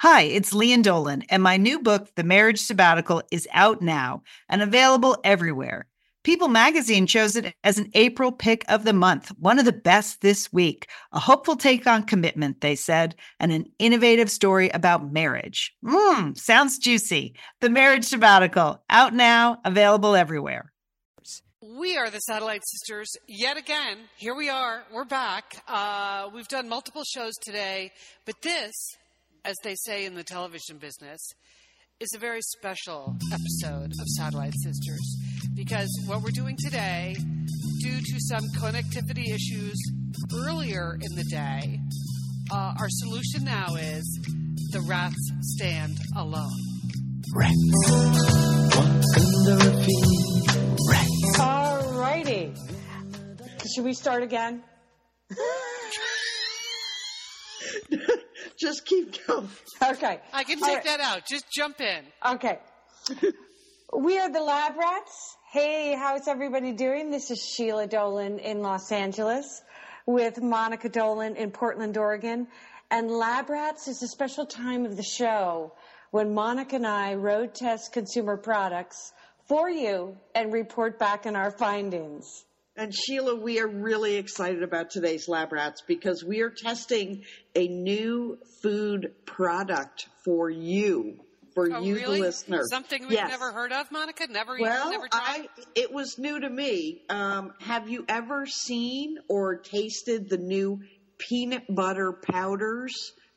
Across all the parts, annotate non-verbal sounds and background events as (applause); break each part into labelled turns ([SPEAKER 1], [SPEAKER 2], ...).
[SPEAKER 1] Hi, it's Lian Dolan, and my new book, The Marriage Sabbatical, is out now and available everywhere. People magazine chose it as an April pick of the month, one of the best this week. A hopeful take on commitment, they said, and an innovative story about marriage. Mmm, sounds juicy. The Marriage Sabbatical, out now, available everywhere.
[SPEAKER 2] We are the Satellite Sisters yet again. Here we are. We're back. Uh, we've done multiple shows today, but this as they say in the television business, is a very special episode of Satellite Sisters because what we're doing today, due to some connectivity issues earlier in the day, uh, our solution now is the rats stand alone.
[SPEAKER 3] Rats walk under a feet. Rats.
[SPEAKER 4] All righty. Should we start again? (laughs)
[SPEAKER 5] Just keep going.
[SPEAKER 4] Okay.
[SPEAKER 2] I can
[SPEAKER 4] All
[SPEAKER 2] take
[SPEAKER 4] right.
[SPEAKER 2] that out. Just jump in.
[SPEAKER 4] Okay. (laughs) we are the Lab Rats. Hey, how's everybody doing? This is Sheila Dolan in Los Angeles with Monica Dolan in Portland, Oregon. And Lab Rats is a special time of the show when Monica and I road test consumer products for you and report back on our findings.
[SPEAKER 5] And Sheila, we are really excited about today's Lab Rats because we are testing a new food product for you, for
[SPEAKER 2] Oh,
[SPEAKER 5] you,
[SPEAKER 2] really?
[SPEAKER 5] the listener.
[SPEAKER 2] Something we've
[SPEAKER 5] Yes.
[SPEAKER 2] never heard of, Monica? Never,
[SPEAKER 5] Well,
[SPEAKER 2] never tried?
[SPEAKER 5] I, it was new to me. Um, have you ever seen or tasted the new peanut butter powders?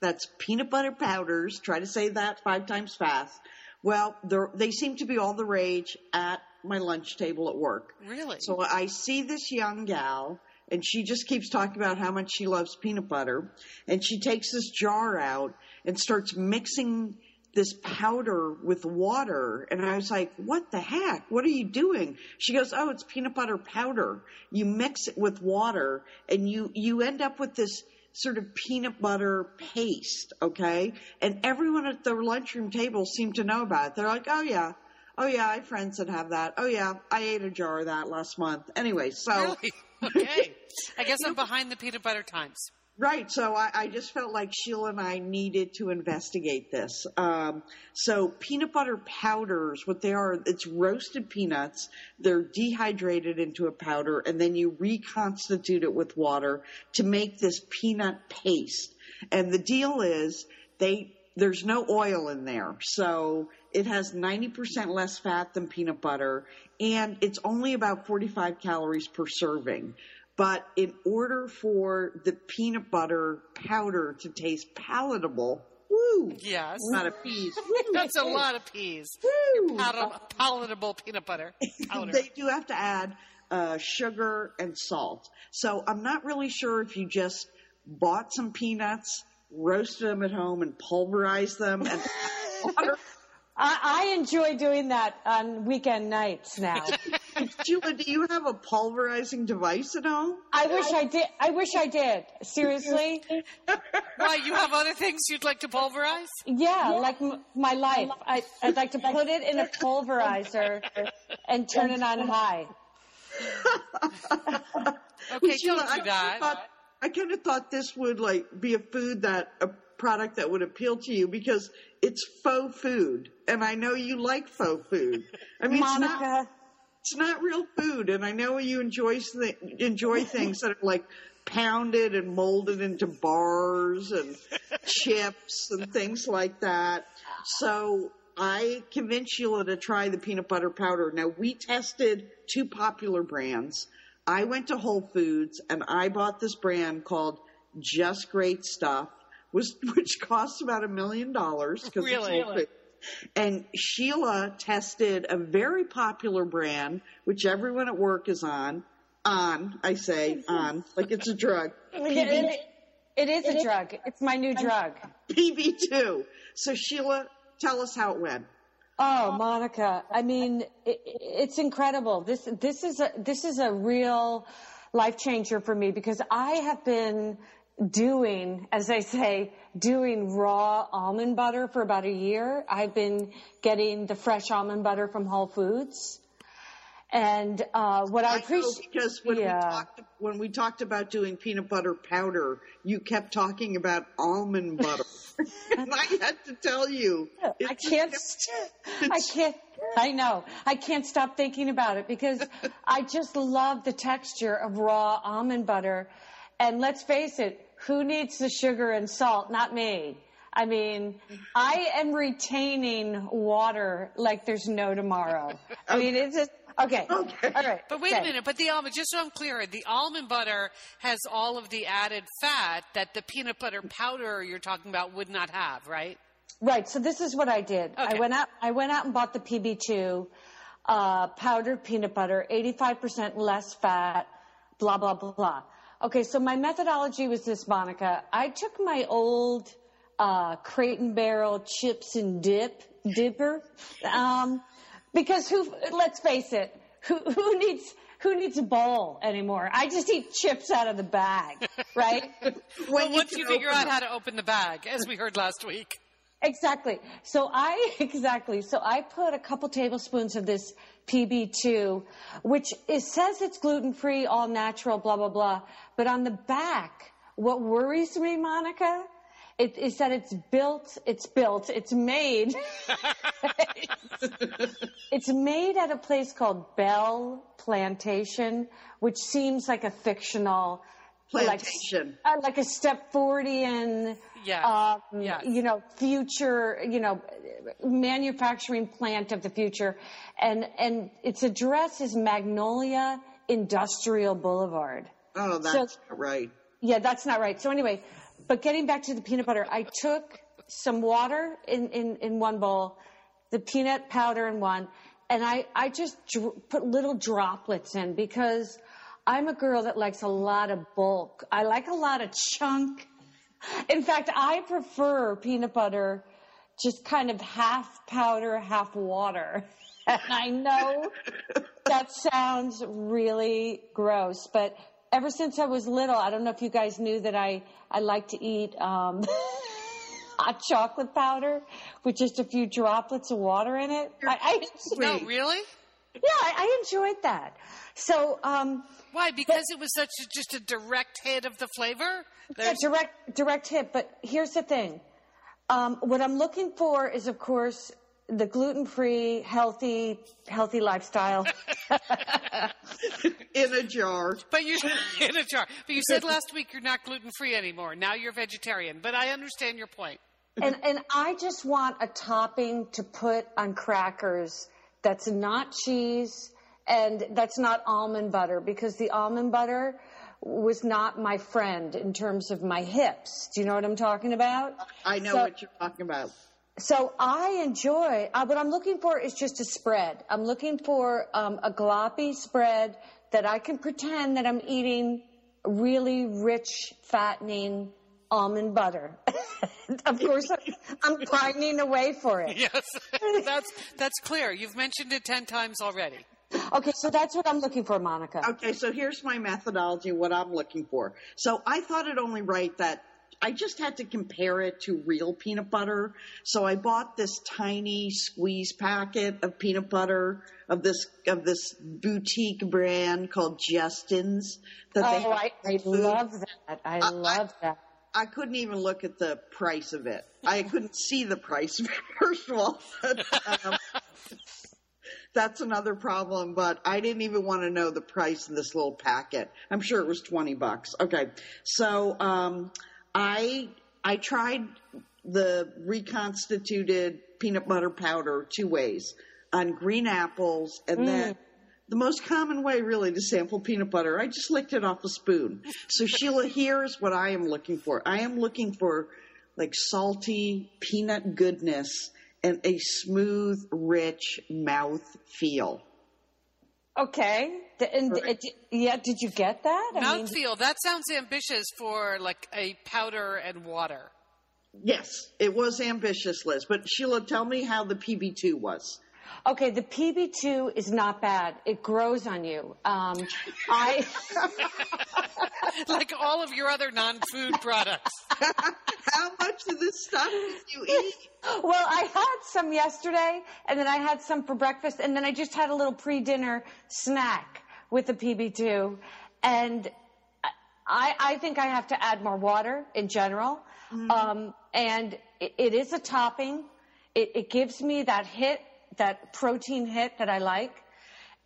[SPEAKER 5] That's peanut butter powders. Try to say that five times fast. Well, they seem to be all the rage at my lunch table at work.
[SPEAKER 2] Really?
[SPEAKER 5] So I see this young gal, and she just keeps talking about how much she loves peanut butter. And she takes this jar out and starts mixing this powder with water. And I was like, what the heck? What are you doing? She goes, oh, it's peanut butter powder. You mix it with water and you, you end up with this sort of peanut butter paste. Okay. And everyone at the lunchroom table seemed to know about it. They're like, oh yeah. Oh yeah, I have friends that have that. Oh yeah, I ate a jar of that last month. Anyway, so
[SPEAKER 2] Really? (laughs) Okay. I guess I'm behind the peanut butter times.
[SPEAKER 5] Right. So I, I just felt like Sheila and I needed to investigate this. Um, so peanut butter powders, what they are, it's roasted peanuts. They're dehydrated into a powder and then you reconstitute it with water to make this peanut paste. And the deal is they, there's no oil in there. So it has 90% less fat than peanut butter and it's only about 45 calories per serving. But in order for the peanut butter powder to taste palatable, woo,
[SPEAKER 2] Yes.
[SPEAKER 5] not a peas, (laughs)
[SPEAKER 2] That's a lot of peas.
[SPEAKER 5] woo,
[SPEAKER 2] Palatable, palatable peanut butter powder.
[SPEAKER 5] they do have to add uh, sugar and salt. So I'm not really sure if you just bought some peanuts, roasted them at home, and pulverized them and water. (laughs)
[SPEAKER 4] I, I enjoy doing that on weekend nights now. (laughs)
[SPEAKER 5] Sheila, do you have a pulverizing device at home?
[SPEAKER 4] I wish I did. I wish I did. Seriously? (laughs)
[SPEAKER 2] Why, you have other things you'd like to pulverize?
[SPEAKER 4] Yeah, like m- my life. I, I'd like to put it in a pulverizer and turn it on high.
[SPEAKER 2] Okay,
[SPEAKER 5] Sheila,
[SPEAKER 2] don't
[SPEAKER 5] I
[SPEAKER 2] do that.
[SPEAKER 5] thought- I kind of thought this would like be a food that a product that would appeal to you because it's faux food, and I know you like faux food. I mean, it's not, it's not real food, and I know you enjoy th- enjoy (laughs) things that are like pounded and molded into bars and chips and things like that. So I convinced Sheila to try the peanut butter powder. Now we tested two popular brands. I went to Whole Foods and I bought this brand called Just Great Stuff, was (laughs) which costs about a million dollars because
[SPEAKER 2] Really?
[SPEAKER 5] it's Whole Foods. And Sheila tested a very popular brand, which everyone at work is on. On, I say on, like it's a drug. (laughs)
[SPEAKER 4] it, it is a drug. It's my new drug.
[SPEAKER 5] PB2. So Sheila, tell us how it went.
[SPEAKER 4] Oh, Monica. I mean, it, it's incredible. This this is a this is a real life changer for me because I have been doing, as I say, doing raw almond butter for about a year. I've been getting the fresh almond butter from Whole Foods. And uh, what I
[SPEAKER 5] I
[SPEAKER 4] appreciate
[SPEAKER 5] because when
[SPEAKER 4] yeah.
[SPEAKER 5] we talked when we talked about doing peanut butter powder, you kept talking about almond butter, (laughs) and I had to tell you,
[SPEAKER 4] I can't. I can't. I know. I can't stop thinking about it because I just love the texture of raw almond butter. And let's face it, who needs the sugar and salt? Not me. I mean, I am retaining water like there's no tomorrow. I mean, it's just okay. (laughs)
[SPEAKER 5] Okay.
[SPEAKER 4] All right.
[SPEAKER 2] But wait a minute, but the almond, just so I'm clear, the almond butter has all of the added fat that the peanut butter powder you're talking about would not have, right?
[SPEAKER 4] Right. So this is what I did.
[SPEAKER 2] Okay.
[SPEAKER 4] I went out. I went out and bought the PB2 uh, powdered peanut butter, 85% less fat. Blah blah blah blah. Okay. So my methodology was this, Monica. I took my old uh, crate and barrel chips and dip dipper, um, because who? Let's face it. Who, who needs who needs a bowl anymore? I just eat chips out of the bag, (laughs) right?
[SPEAKER 2] Well,
[SPEAKER 5] you
[SPEAKER 2] once you figure out
[SPEAKER 5] it.
[SPEAKER 2] how to open the bag, as we heard last week.
[SPEAKER 4] Exactly. So I (laughs) exactly. So I put a couple tablespoons of this PB2, which it says it's gluten free, all natural, blah blah blah. But on the back, what worries me, Monica, it is that it's built. It's built. It's made. (laughs) it's made at a place called Bell Plantation, which seems like a fictional.
[SPEAKER 5] Plantation.
[SPEAKER 4] Like, uh, like a Stepfordian
[SPEAKER 2] Yes.
[SPEAKER 4] um,
[SPEAKER 2] Yes.
[SPEAKER 4] you know, future, you know, manufacturing plant of the future. And, and its address is Magnolia Industrial Boulevard.
[SPEAKER 5] Oh, that's
[SPEAKER 4] So-
[SPEAKER 5] not right.
[SPEAKER 4] Yeah, that's not right. So anyway, but getting back to the peanut butter, I took some water in, in, in one bowl, the peanut powder in one, and I, I just dr- put little droplets in because I'm a girl that likes a lot of bulk. I like a lot of chunk. In fact, I prefer peanut butter just kind of half powder, half water. And (laughs) I know that sounds really gross, but ever since I was little, I don't know if you guys knew that I, I like to eat um, (laughs) hot chocolate powder with just a few droplets of water in it. I, I,
[SPEAKER 2] No, really?
[SPEAKER 4] yeah, I, I enjoyed that. So, um,
[SPEAKER 2] Why? Because it was such a, just a direct hit of the flavor.
[SPEAKER 4] yeah, direct direct hit. But here's the thing: um, what I'm looking for is, of course, the gluten free, healthy, healthy lifestyle. (laughs)
[SPEAKER 5] In a jar.
[SPEAKER 2] But you (laughs) in a jar. But you said last week you're not gluten free anymore. Now you're vegetarian. But I understand your point.
[SPEAKER 4] and and I just want a topping to put on crackers that's not cheese and that's not almond butter because the almond butter was not my friend in terms of my hips. Do you know what I'm talking about?
[SPEAKER 5] I know
[SPEAKER 4] So-
[SPEAKER 5] what you're talking about.
[SPEAKER 4] So I enjoy. Uh, what I'm looking for is just a spread. I'm looking for um, a gloppy spread that I can pretend that I'm eating really rich, fattening almond butter. (laughs) of course, I'm pining away for it.
[SPEAKER 2] Yes, (laughs) that's that's clear. You've mentioned it ten times already.
[SPEAKER 4] Okay, so that's what I'm looking for, Monica.
[SPEAKER 5] Okay, so here's my methodology, what I'm looking for. So I thought it only right that I just had to compare it to real peanut butter. So I bought this tiny squeeze packet of peanut butter of this of this boutique brand called Justin's. That
[SPEAKER 4] Oh, I, I love that. I
[SPEAKER 5] I-
[SPEAKER 4] love that.
[SPEAKER 5] I couldn't even look at the price of it. I couldn't see the price (laughs) first of all. um, that's another problem, but I didn't even want to know the price of this little packet. I'm sure it was 20 bucks. Okay. So, um, I, I tried the reconstituted peanut butter powder two ways on green apples and mm. then the most common way really to sample peanut butter, I just licked it off a spoon. So Sheila, here's what I am looking for. I am looking for like salty peanut goodness and a smooth, rich mouth feel.
[SPEAKER 4] Okay. The- and,
[SPEAKER 5] Right.
[SPEAKER 4] Uh, yeah, did you get that? I mean,
[SPEAKER 2] Mouthfeel. That sounds ambitious for like a powder and water.
[SPEAKER 5] Yes, it was ambitious, Liz. But Sheila, tell me how the PB2 was.
[SPEAKER 4] Okay, the PB2 is not bad. It grows on you. Um, I (laughs)
[SPEAKER 2] like all of your other non-food products. (laughs)
[SPEAKER 5] How much of this stuff did you eat?
[SPEAKER 4] well, I had some yesterday, and then I had some for breakfast, and then I just had a little pre-dinner snack with the PB2, and I, I think I have to add more water in general, um, and it, it is a topping. It, it gives me that hit, that protein hit that I like,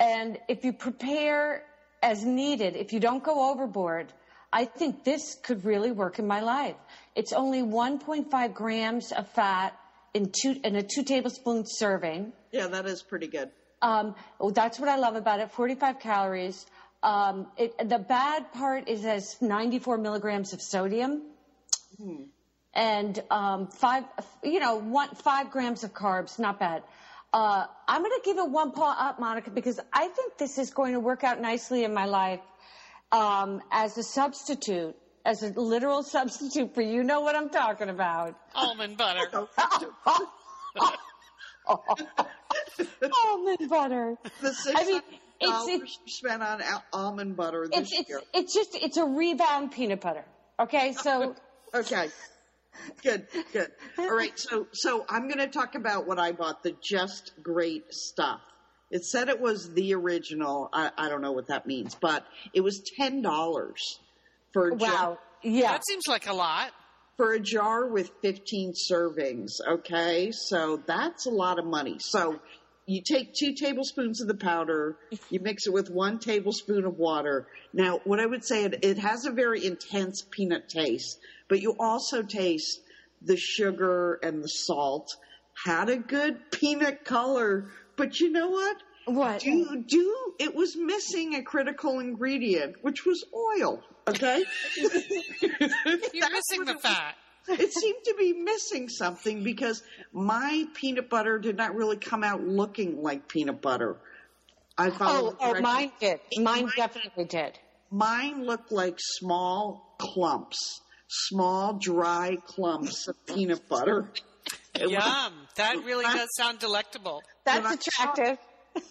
[SPEAKER 4] and if you prepare as needed, if you don't go overboard, I think this could really work in my life. It's only 1.5 grams of fat in two in a two tablespoon serving.
[SPEAKER 5] Yeah, that is pretty good.
[SPEAKER 4] Um, that's what I love about it. 45 calories. Um, it, the bad part is it has 94 milligrams of sodium. And um, five, you know, one five grams of carbs, not bad. Uh, I'm going to give it one paw up, Monica, because I think this is going to work out nicely in my life um, as a substitute, as a literal (laughs) substitute for you know what I'm talking about.
[SPEAKER 2] Almond butter. (laughs)
[SPEAKER 4] Almond butter.
[SPEAKER 5] The six
[SPEAKER 4] I mean, it's it's
[SPEAKER 5] you spent on al- almond butter this
[SPEAKER 4] it's it's
[SPEAKER 5] year.
[SPEAKER 4] it's just it's a rebound peanut butter. Okay, so (laughs)
[SPEAKER 5] Okay. Good, good. All right, so so I'm going to talk about what I bought, the Just Great stuff. It said it was the original. I, I don't know what that means, but it was ten dollars for a jar,
[SPEAKER 4] wow, yeah.
[SPEAKER 2] That seems like a lot.
[SPEAKER 5] for a jar with 15 servings. Okay, so that's a lot of money. So you take two tablespoons of the powder, you mix it with one tablespoon of water. Now, what I would say, it, it has a very intense peanut taste, but you also taste the sugar and the salt. Had a good peanut color, but you know what?
[SPEAKER 4] What?
[SPEAKER 5] Do do it was missing a critical ingredient, which was oil. Okay. (laughs)
[SPEAKER 2] You're missing the fat.
[SPEAKER 5] It seemed to be missing something because my peanut butter did not really come out looking like peanut butter. I
[SPEAKER 4] Oh,
[SPEAKER 5] followed
[SPEAKER 4] oh,
[SPEAKER 5] directions.
[SPEAKER 4] mine did. Mine
[SPEAKER 5] Mine-
[SPEAKER 4] definitely did.
[SPEAKER 5] Mine looked like small clumps, small dry clumps of peanut butter. It was-
[SPEAKER 2] Yum. That really does sound delectable.
[SPEAKER 4] That's
[SPEAKER 5] When I saw-
[SPEAKER 4] attractive.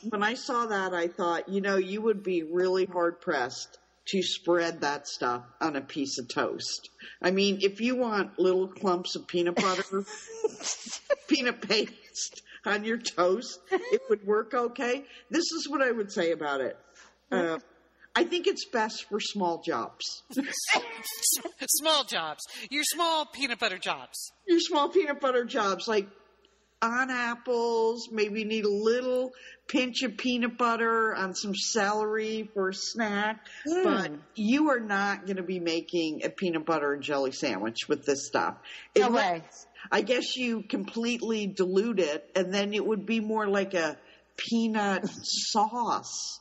[SPEAKER 5] when I saw that, I thought, you know, you would be really hard pressed to spread that stuff on a piece of toast. I mean, if you want little clumps of peanut butter, (laughs) peanut paste on your toast, it would work okay. This is what I would say about it. Uh, I think it's best for small jobs. (laughs)
[SPEAKER 2] Small jobs. Your small peanut butter jobs.
[SPEAKER 5] Your small peanut butter jobs, like on apples, maybe need a little pinch of peanut butter on some celery for a snack. Hmm. But you are not going to be making a peanut butter and jelly sandwich with this stuff.
[SPEAKER 4] No
[SPEAKER 5] Unless-
[SPEAKER 4] way.
[SPEAKER 5] I guess you completely dilute it, and then it would be more like a peanut (laughs) sauce,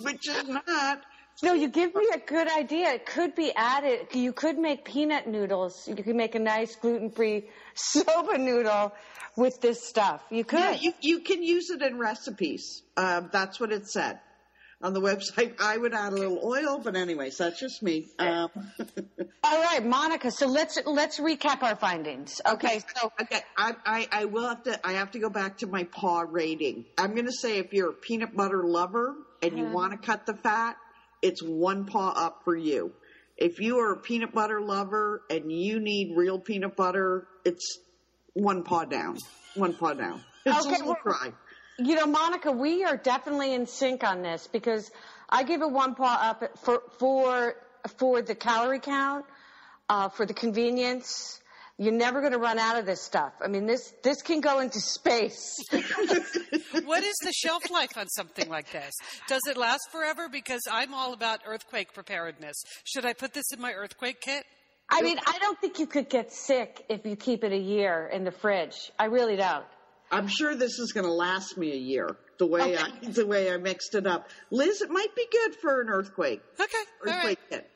[SPEAKER 5] which is not.
[SPEAKER 4] No, you give me a good idea. It could be added. You could make peanut noodles. You could make a nice gluten-free (laughs) soba noodle with this stuff. You could.
[SPEAKER 5] Yeah, you, you can use it in recipes. Um, that's what it said on the (laughs) website. I would add a little oil, but anyways, that's just me. Um, (laughs)
[SPEAKER 4] All right, Monica. So let's let's recap our findings. Okay, so
[SPEAKER 5] okay, I, I, I will have to. I have to go back to my paw rating. I'm going to say if you're a peanut butter lover and you want to cut the fat, it's one paw up for you. If you are a peanut butter lover and you need real peanut butter, it's one paw down. One paw down. It's
[SPEAKER 4] Okay,
[SPEAKER 5] a little
[SPEAKER 4] well- you know, Monica, we are definitely in sync on this because I give it one paw up for for for the calorie count, uh, for the convenience. You're never going to run out of this stuff. I mean, this this can go into space. (laughs)
[SPEAKER 2] What is the shelf life on something like this? Does it last forever? Because I'm all about earthquake preparedness. Should I put this in my earthquake kit?
[SPEAKER 4] I mean, I don't think you could get sick if you keep it a year in the fridge. I really don't.
[SPEAKER 5] I'm sure this is going to last me a year. The way I the way I mixed it up, Liz, it might be good for an earthquake.
[SPEAKER 2] Okay.
[SPEAKER 5] Earthquake
[SPEAKER 2] right.
[SPEAKER 5] kit.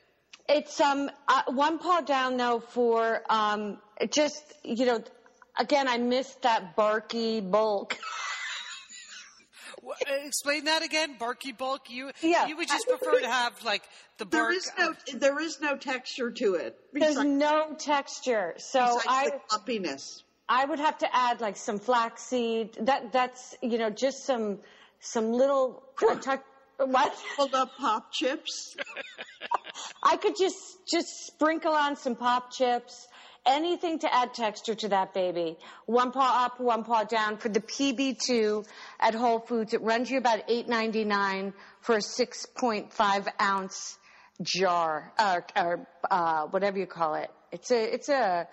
[SPEAKER 4] It's um uh, one paw down though for um just you know again I missed that barky bulk. (laughs)
[SPEAKER 2] Wh- Explain that again. Barky bulk. You
[SPEAKER 4] Yeah.
[SPEAKER 2] you would just prefer to have like the
[SPEAKER 5] There
[SPEAKER 2] bark.
[SPEAKER 5] is no there is no texture to it.
[SPEAKER 4] There's
[SPEAKER 5] Besides,
[SPEAKER 4] no texture, so I
[SPEAKER 5] the clumpiness.
[SPEAKER 4] I would have to add like some flaxseed. That that's you know just some some little uh, tuck- what
[SPEAKER 5] Pulled up Popchips. (laughs)
[SPEAKER 4] I could just just sprinkle on some Popchips, anything to add texture to that baby. One paw up, one paw down for the PB2 at Whole Foods. It runs you about eight ninety nine for a six point five ounce jar uh, or uh, whatever you call it. It's a it's a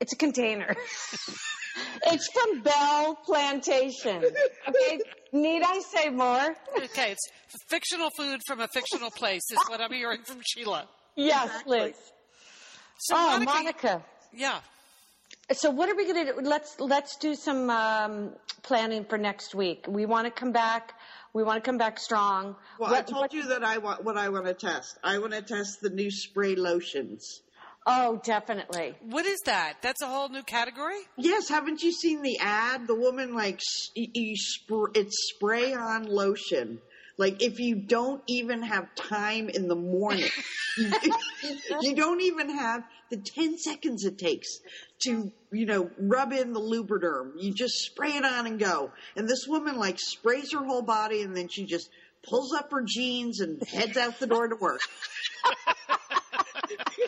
[SPEAKER 4] it's a container. (laughs) it's from Bell Plantation. Okay, need I say more?
[SPEAKER 2] Okay, it's fictional food from a fictional place, is what I'm hearing from Sheila.
[SPEAKER 4] Yes,
[SPEAKER 5] Exactly.
[SPEAKER 4] Liz.
[SPEAKER 2] So,
[SPEAKER 4] Oh,
[SPEAKER 2] Monica,
[SPEAKER 4] Monica.
[SPEAKER 2] Yeah.
[SPEAKER 4] So what are we going to do? Let's let's do some um, planning for next week. We want to come back. We want to come back strong.
[SPEAKER 5] Well, I told you that I want what I want to test. I want to test the new spray lotions.
[SPEAKER 4] Oh, definitely.
[SPEAKER 2] What is that? That's a whole new category?
[SPEAKER 5] Yes, haven't you seen the ad? The woman like you, you spr- it's spray on lotion. Like if you don't even have time in the morning, (laughs) (laughs) you, don't even have the ten seconds it takes to you know rub in the lubriderm. You just spray it on and go. And this woman like sprays her whole body, and then she just pulls up her jeans and heads out the door to work. (laughs)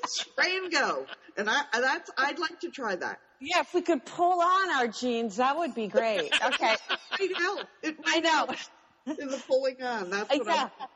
[SPEAKER 5] spray and go. And I that's I'd like to try that.
[SPEAKER 4] Yeah, if we could pull on our jeans, that would be great. Okay. (laughs)
[SPEAKER 5] I know.
[SPEAKER 4] I know.
[SPEAKER 5] in the pulling on. That's what
[SPEAKER 4] Yeah.
[SPEAKER 5] I'm.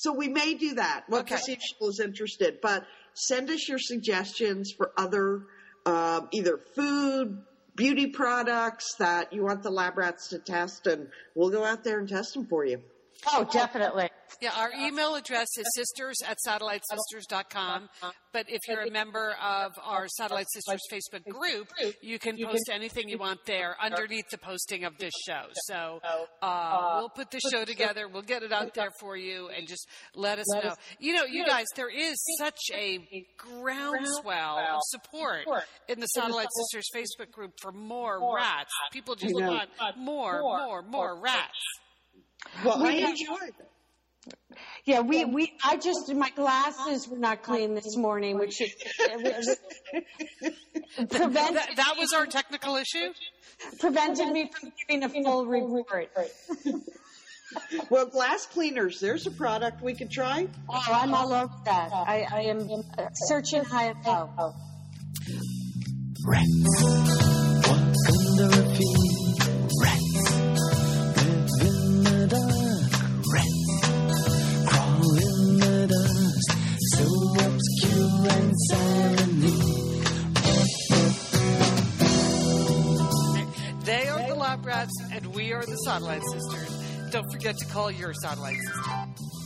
[SPEAKER 5] So we may do that. We'll
[SPEAKER 2] Okay.
[SPEAKER 5] see if Sheila's interested. But send us your suggestions for other um, either food, beauty products that you want the lab rats to test, and we'll go out there and test them for you.
[SPEAKER 4] Oh, definitely.
[SPEAKER 2] Yeah, our email address is sisters at satellitesisters.com. But if you're a member of our Satellite Sisters Facebook group, you can post anything you want there underneath the posting of this show. So uh, uh, we'll put the show together, we'll get it out there for you, and just let us know. You know, you guys, there is such a groundswell of support in the Satellite Sisters Facebook group for more rats. People just want more, more, more rats.
[SPEAKER 5] Well, I enjoy it.
[SPEAKER 4] Yeah, we, we, I just, my glasses were not clean this morning, which is, (laughs) prevent,
[SPEAKER 2] That, that was our technical issue.
[SPEAKER 4] prevented me from giving a full report. (laughs)
[SPEAKER 5] Well, glass cleaners. There's a product we could try.
[SPEAKER 4] Oh, I'm all over that. I, I am uh, searching high and low.
[SPEAKER 3] Rats walk under a
[SPEAKER 2] Satellite Sisters. Don't forget to call your Satellite Sister.